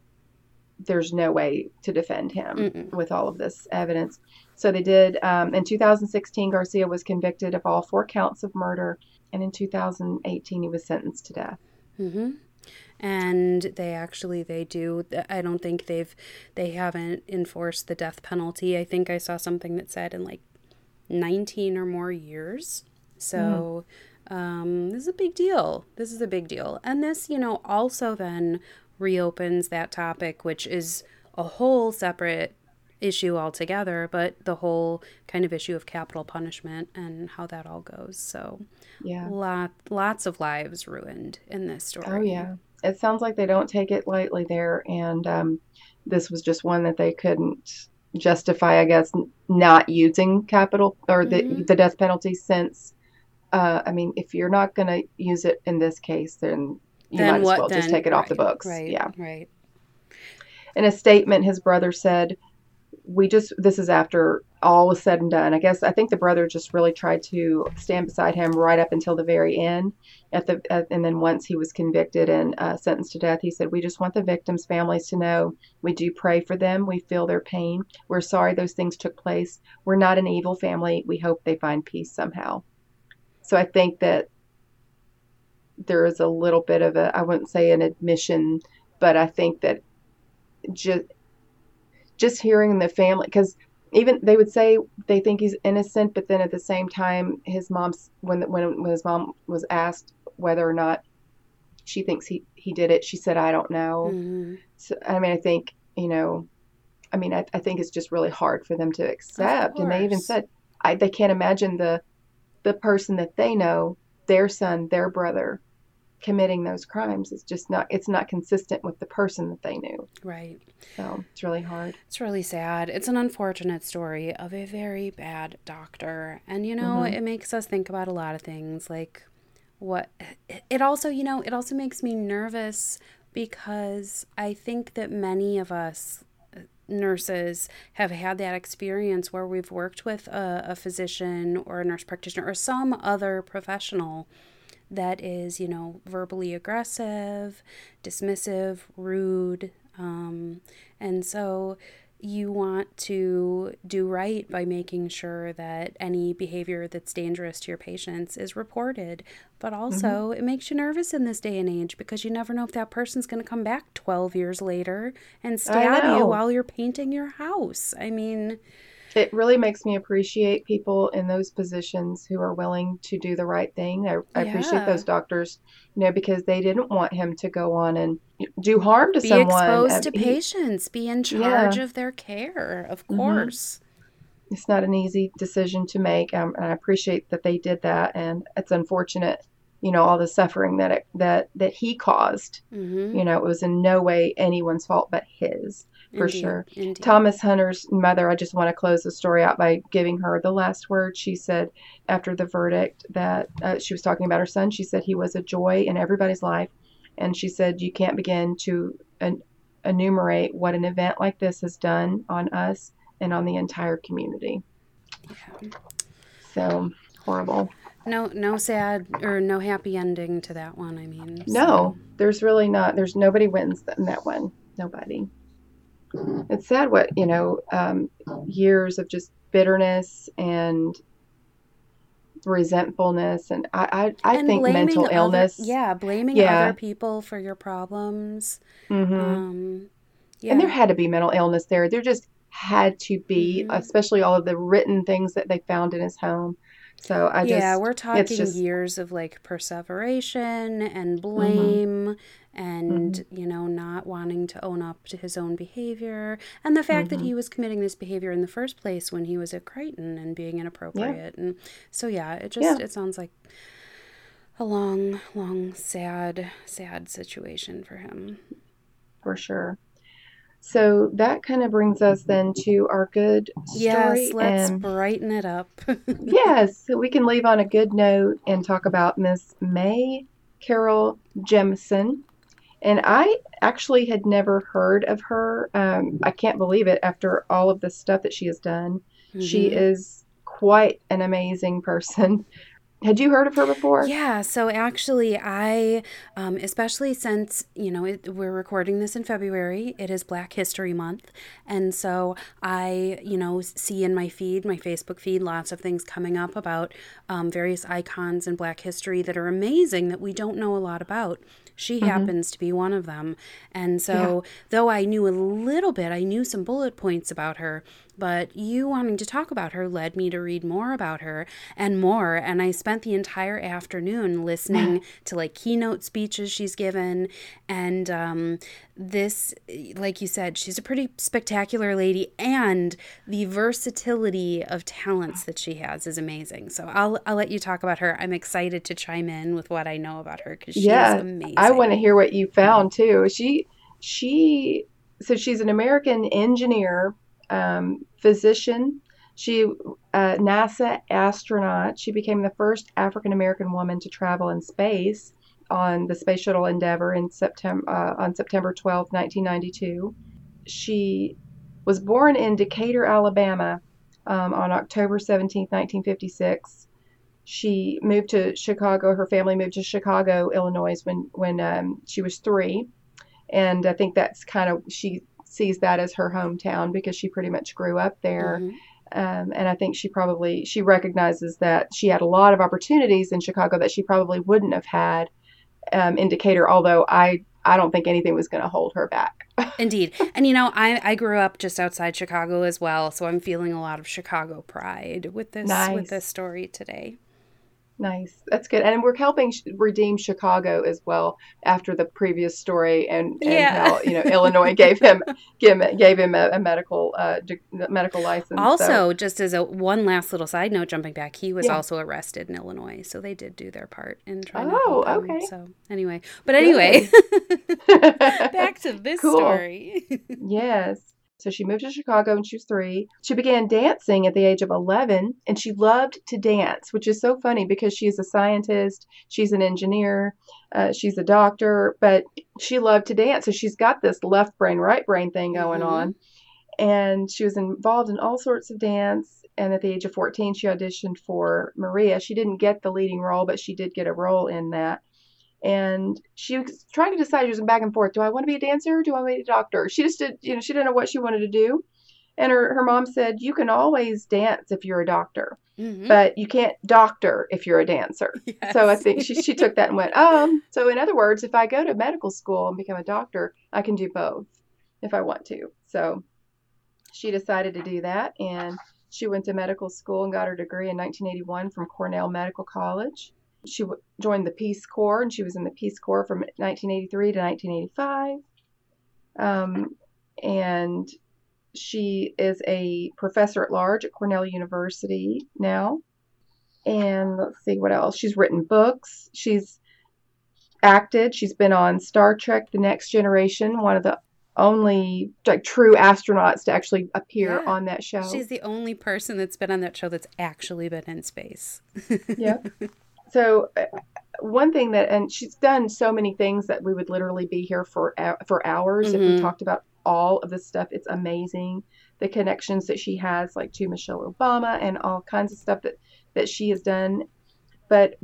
A: there's no way to defend him Mm-mm. with all of this evidence. So they did. Um, in 2016, Garcia was convicted of all four counts of murder, and in 2018, he was sentenced to death.
B: Mm-hmm. And they actually they do. I don't think they've they haven't enforced the death penalty. I think I saw something that said in like 19 or more years. So mm. um, this is a big deal. This is a big deal. And this, you know, also then reopens that topic, which is a whole separate issue altogether, but the whole kind of issue of capital punishment and how that all goes. So,
A: yeah,
B: lot lots of lives ruined in this story.
A: Oh yeah, it sounds like they don't take it lightly there, and um, this was just one that they couldn't justify, I guess, not using capital or the mm-hmm. the death penalty since uh, I mean, if you're not going to use it in this case, then you then might as well then, just take it right, off the books.
B: Right.
A: Yeah.
B: Right.
A: In a statement, his brother said, "We just this is after all was said and done. I guess I think the brother just really tried to stand beside him right up until the very end. At the at, and then once he was convicted and uh, sentenced to death, he said, "We just want the victims' families to know we do pray for them. We feel their pain. We're sorry those things took place. We're not an evil family. We hope they find peace somehow." So I think that there is a little bit of a, I wouldn't say an admission, but I think that just, just hearing the family, because even they would say they think he's innocent, but then at the same time, his mom's, when, when, when his mom was asked whether or not she thinks he, he did it, she said, I don't know. Mm-hmm. So, I mean, I think, you know, I mean, I, I think it's just really hard for them to accept. And they even said, I, they can't imagine the the person that they know, their son, their brother, committing those crimes. It's just not it's not consistent with the person that they knew.
B: Right.
A: So it's really hard.
B: It's really sad. It's an unfortunate story of a very bad doctor. And you know, mm-hmm. it makes us think about a lot of things like what it also, you know, it also makes me nervous because I think that many of us nurses have had that experience where we've worked with a, a physician or a nurse practitioner or some other professional that is, you know, verbally aggressive, dismissive, rude. Um, and so you want to do right by making sure that any behavior that's dangerous to your patients is reported. But also, mm-hmm. it makes you nervous in this day and age because you never know if that person's going to come back 12 years later and stab you while you're painting your house. I mean,
A: it really makes me appreciate people in those positions who are willing to do the right thing. I, I appreciate those doctors, you know, because they didn't want him to go on and do harm to
B: be
A: someone.
B: Be exposed to he, patients, be in charge yeah. of their care, of mm-hmm. course.
A: Mm-hmm. It's not an easy decision to make, um, and I appreciate that they did that. And it's unfortunate, you know, all the suffering that it, that that he caused. Mm-hmm. You know, it was in no way anyone's fault but his for Indeed. sure. Indeed. Thomas Hunter's mother, I just want to close the story out by giving her the last word. She said after the verdict that uh, she was talking about her son, she said he was a joy in everybody's life. And she said, You can't begin to en- enumerate what an event like this has done on us and on the entire community. Yeah. So horrible.
B: No, no sad or no happy ending to that one. I mean,
A: so. no, there's really not. There's nobody wins in that one. Nobody it's sad what you know um, years of just bitterness and resentfulness and i i, I and think mental
B: other,
A: illness
B: yeah blaming yeah. other people for your problems mm-hmm. um,
A: yeah. and there had to be mental illness there there just had to be mm-hmm. especially all of the written things that they found in his home so I just
B: yeah, we're talking just, years of like perseveration and mm-hmm. blame mm-hmm and mm-hmm. you know not wanting to own up to his own behavior and the fact mm-hmm. that he was committing this behavior in the first place when he was at Creighton and being inappropriate yeah. and so yeah it just yeah. it sounds like a long long sad sad situation for him
A: for sure so that kind of brings us then to our good story.
B: Yes, let's and, brighten it up.
A: yes, so we can leave on a good note and talk about Miss Mae Carol Jemison. And I actually had never heard of her. Um, I can't believe it after all of the stuff that she has done. Mm-hmm. She is quite an amazing person. Had you heard of her before?
B: Yeah. So actually, I, um, especially since, you know, it, we're recording this in February, it is Black History Month. And so I, you know, see in my feed, my Facebook feed, lots of things coming up about um, various icons in Black history that are amazing that we don't know a lot about. She mm-hmm. happens to be one of them. And so, yeah. though I knew a little bit, I knew some bullet points about her, but you wanting to talk about her led me to read more about her and more. And I spent the entire afternoon listening to like keynote speeches she's given. And um, this, like you said, she's a pretty spectacular lady, and the versatility of talents that she has is amazing. So I'll, I'll let you talk about her. I'm excited to chime in with what I know about her because she's yeah, amazing.
A: I want to hear what you found too. She, she, so she's an American engineer um, physician. She, uh, NASA astronaut. She became the first African American woman to travel in space on the Space Shuttle Endeavour in September uh, on September 12, 1992. She was born in Decatur, Alabama, um, on October 17, 1956. She moved to Chicago. Her family moved to Chicago, Illinois, when when um, she was three, and I think that's kind of she sees that as her hometown because she pretty much grew up there. Mm-hmm. Um, and I think she probably she recognizes that she had a lot of opportunities in Chicago that she probably wouldn't have had um, in Decatur. Although I I don't think anything was going to hold her back.
B: Indeed, and you know I I grew up just outside Chicago as well, so I'm feeling a lot of Chicago pride with this nice. with this story today.
A: Nice. That's good. And we're helping redeem Chicago as well after the previous story and, and yeah. how, you know, Illinois gave him gave, gave him a, a medical uh, medical license.
B: Also, so. just as a one last little side note, jumping back, he was yeah. also arrested in Illinois, so they did do their part in trying oh, to help him. Okay. So anyway, but anyway, back to this cool. story.
A: yes. So she moved to Chicago when she was three. She began dancing at the age of 11, and she loved to dance, which is so funny because she is a scientist, she's an engineer, uh, she's a doctor, but she loved to dance. So she's got this left brain, right brain thing going mm-hmm. on. And she was involved in all sorts of dance. And at the age of 14, she auditioned for Maria. She didn't get the leading role, but she did get a role in that and she was trying to decide. She was back and forth. Do I want to be a dancer? Or do I want to be a doctor? She just did. You know, she didn't know what she wanted to do. And her, her mom said, You can always dance if you're a doctor, mm-hmm. but you can't doctor if you're a dancer. Yes. So I think she, she took that and went, Um, so in other words, if I go to medical school and become a doctor, I can do both if I want to. So she decided to do that. And she went to medical school and got her degree in 1981 from Cornell Medical College she w- joined the Peace Corps, and she was in the Peace Corps from 1983 to 1985. Um, and she is a professor at large at Cornell University now. And let's see what else. She's written books. She's acted. She's been on Star Trek: The Next Generation, one of the only like true astronauts to actually appear yeah. on that show.
B: She's the only person that's been on that show that's actually been in space.
A: yep. so uh, one thing that and she's done so many things that we would literally be here for for hours mm-hmm. if we mm-hmm. talked about all of this stuff it's amazing the connections that she has like to Michelle Obama and all kinds of stuff that that she has done but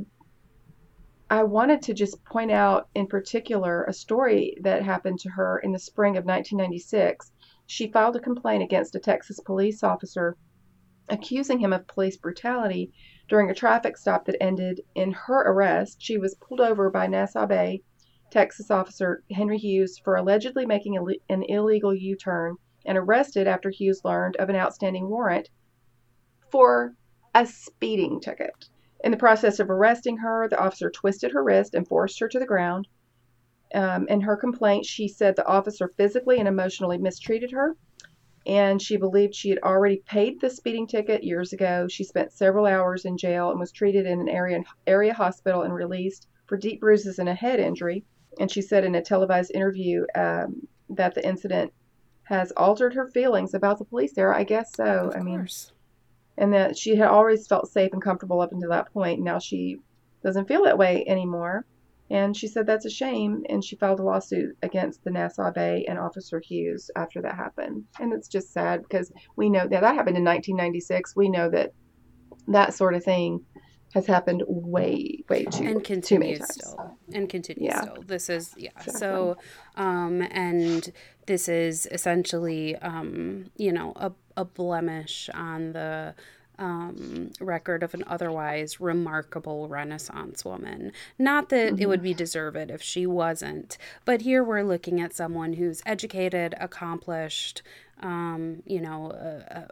A: I wanted to just point out in particular a story that happened to her in the spring of 1996 she filed a complaint against a Texas police officer accusing him of police brutality during a traffic stop that ended in her arrest, she was pulled over by Nassau Bay Texas officer Henry Hughes for allegedly making a, an illegal U turn and arrested after Hughes learned of an outstanding warrant for a speeding ticket. In the process of arresting her, the officer twisted her wrist and forced her to the ground. Um, in her complaint, she said the officer physically and emotionally mistreated her and she believed she had already paid the speeding ticket years ago. She spent several hours in jail and was treated in an area area hospital and released for deep bruises and a head injury. And she said in a televised interview um, that the incident has altered her feelings about the police there. I guess so.
B: Of
A: I mean,
B: course.
A: and that she had always felt safe and comfortable up until that point. Now she doesn't feel that way anymore. And she said that's a shame, and she filed a lawsuit against the Nassau Bay and Officer Hughes after that happened. And it's just sad because we know that that happened in 1996. We know that that sort of thing has happened way, way too
B: and continues still, and continues yeah. still. This is yeah. Exactly. So, um, and this is essentially, um, you know, a a blemish on the um, record of an otherwise remarkable Renaissance woman. Not that mm-hmm. it would mm-hmm. be deserved if she wasn't, but here we're looking at someone who's educated, accomplished, um, you know, a,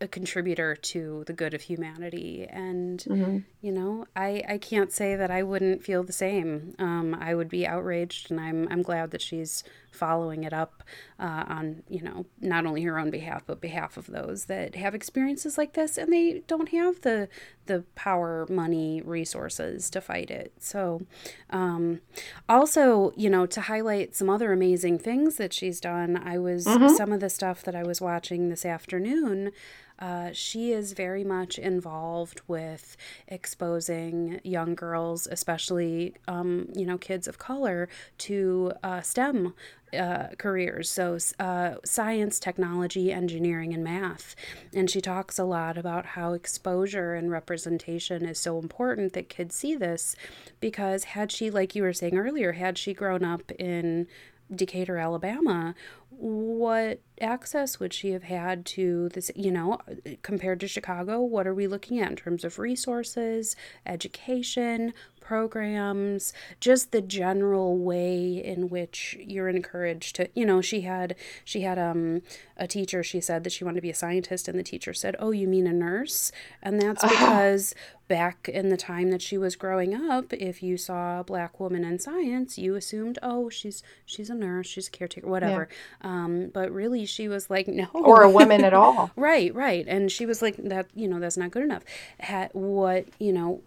B: a contributor to the good of humanity and mm-hmm. you know I, I can't say that i wouldn't feel the same um, i would be outraged and i'm, I'm glad that she's following it up uh, on you know not only her own behalf but behalf of those that have experiences like this and they don't have the the power money resources to fight it so um, also you know to highlight some other amazing things that she's done i was mm-hmm. some of the stuff that i was watching this afternoon uh, she is very much involved with exposing young girls, especially um, you know kids of color, to uh, STEM uh, careers, so uh, science, technology, engineering, and math. And she talks a lot about how exposure and representation is so important that kids see this because, had she, like you were saying earlier, had she grown up in Decatur, Alabama, what access would she have had to this, you know, compared to Chicago? What are we looking at in terms of resources, education, programs, just the general way in which you're encouraged to, you know, she had she had um a teacher, she said that she wanted to be a scientist and the teacher said, "Oh, you mean a nurse?" And that's because back in the time that she was growing up, if you saw a black woman in science, you assumed, "Oh, she's she's a nurse, she's a caretaker, whatever." Yeah. Um, but really she was like, "No."
A: Or a woman at all.
B: right, right. And she was like that, you know, that's not good enough. Had, what, you know,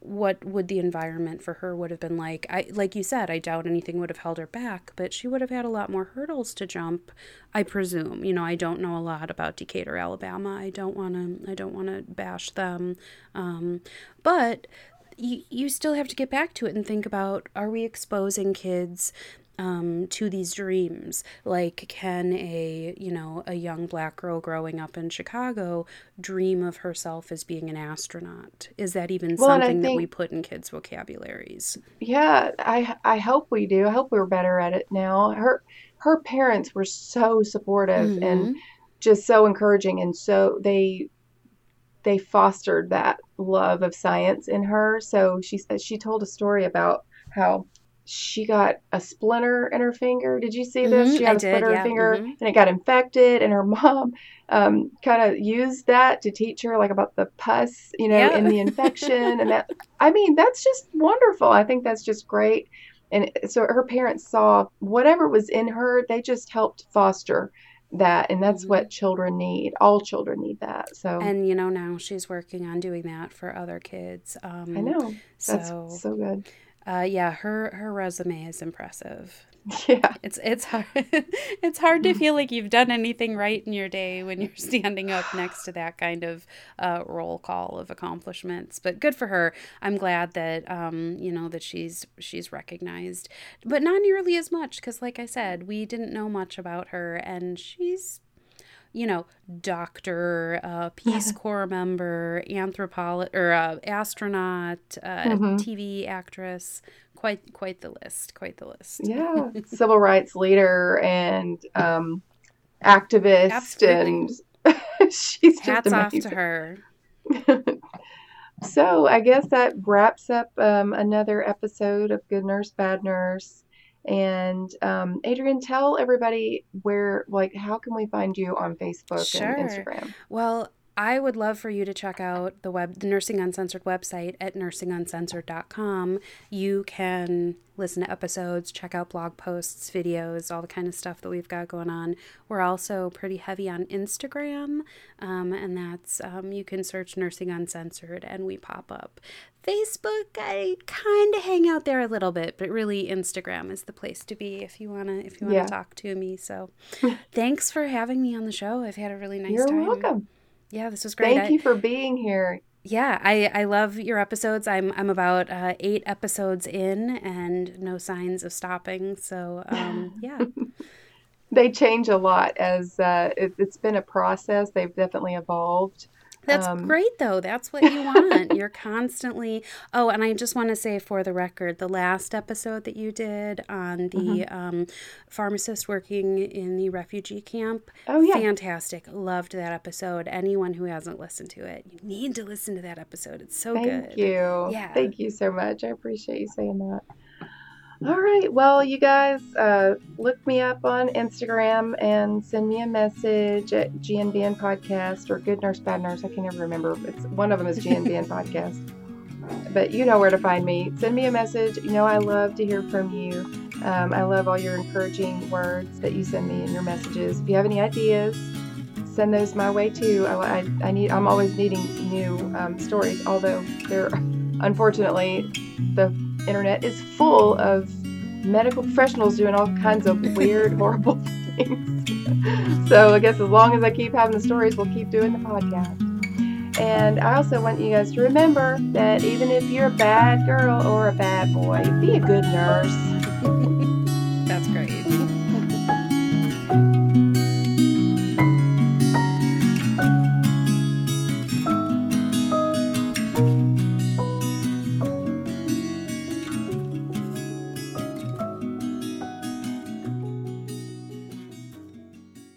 B: what would the environment for her would have been like i like you said i doubt anything would have held her back but she would have had a lot more hurdles to jump i presume you know i don't know a lot about decatur alabama i don't want to i don't want to bash them um, but you, you still have to get back to it and think about are we exposing kids um, to these dreams. Like, can a you know a young black girl growing up in Chicago dream of herself as being an astronaut? Is that even well, something think, that we put in kids' vocabularies?
A: Yeah, I I hope we do. I hope we're better at it now. Her her parents were so supportive mm-hmm. and just so encouraging, and so they they fostered that love of science in her. So she said she told a story about how she got a splinter in her finger. Did you see this? Mm-hmm, she had I a splinter did, in her finger mm-hmm. and it got infected, and her mom um, kind of used that to teach her like about the pus, you know, yeah. in the infection. and that, I mean, that's just wonderful. I think that's just great. And so her parents saw whatever was in her, they just helped foster that. And that's mm-hmm. what children need. All children need that. So
B: and you know now she's working on doing that for other kids
A: um, i know. That's so, so good.
B: uh, yeah, her her resume is impressive.
A: Yeah,
B: it's it's hard it's hard to feel like you've done anything right in your day when you're standing up next to that kind of uh, roll call of accomplishments. But good for her. I'm glad that um, you know that she's she's recognized, but not nearly as much because, like I said, we didn't know much about her, and she's you know, doctor, uh, Peace Corps member, anthropologist or uh, astronaut, uh, mm-hmm. TV actress. Quite, quite the list. Quite the list.
A: Yeah, civil rights leader and um, activist, Absolutely. and she's just
B: hats
A: amazing.
B: off to her.
A: so I guess that wraps up um, another episode of Good Nurse Bad Nurse. And um, Adrienne, tell everybody where, like, how can we find you on Facebook sure. and Instagram?
B: Well, I would love for you to check out the web, the Nursing Uncensored website at nursinguncensored.com. You can listen to episodes, check out blog posts, videos, all the kind of stuff that we've got going on. We're also pretty heavy on Instagram, um, and that's um, you can search Nursing Uncensored and we pop up. Facebook, I kind of hang out there a little bit, but really Instagram is the place to be if you wanna if you wanna yeah. talk to me. So, thanks for having me on the show. I've had a really nice
A: You're
B: time.
A: You're welcome.
B: Yeah, this was great.
A: Thank I, you for being here.
B: Yeah, I, I love your episodes. I'm I'm about uh, eight episodes in and no signs of stopping. So um, yeah.
A: they change a lot as uh, it, has been a process. They've definitely evolved.
B: That's um, great, though. That's what you want. You're constantly. Oh, and I just want to say for the record, the last episode that you did on the mm-hmm. um, pharmacist working in the refugee camp.
A: Oh, yeah.
B: Fantastic. Loved that episode. Anyone who hasn't listened to it, you need to listen to that episode. It's so
A: Thank
B: good.
A: Thank you. Yeah. Thank you so much. I appreciate you saying that. All right. Well, you guys, uh, look me up on Instagram and send me a message at GNBN Podcast or Good Nurse Bad Nurse. I can never remember. It's one of them is GNBN Podcast. But you know where to find me. Send me a message. You know I love to hear from you. Um, I love all your encouraging words that you send me in your messages. If you have any ideas, send those my way too. I, I, I need. I'm always needing new um, stories. Although they're unfortunately the internet is full of medical professionals doing all kinds of weird, horrible things. so I guess as long as I keep having the stories, we'll keep doing the podcast. And I also want you guys to remember that even if you're a bad girl or a bad boy, be a good nurse.
B: That's great.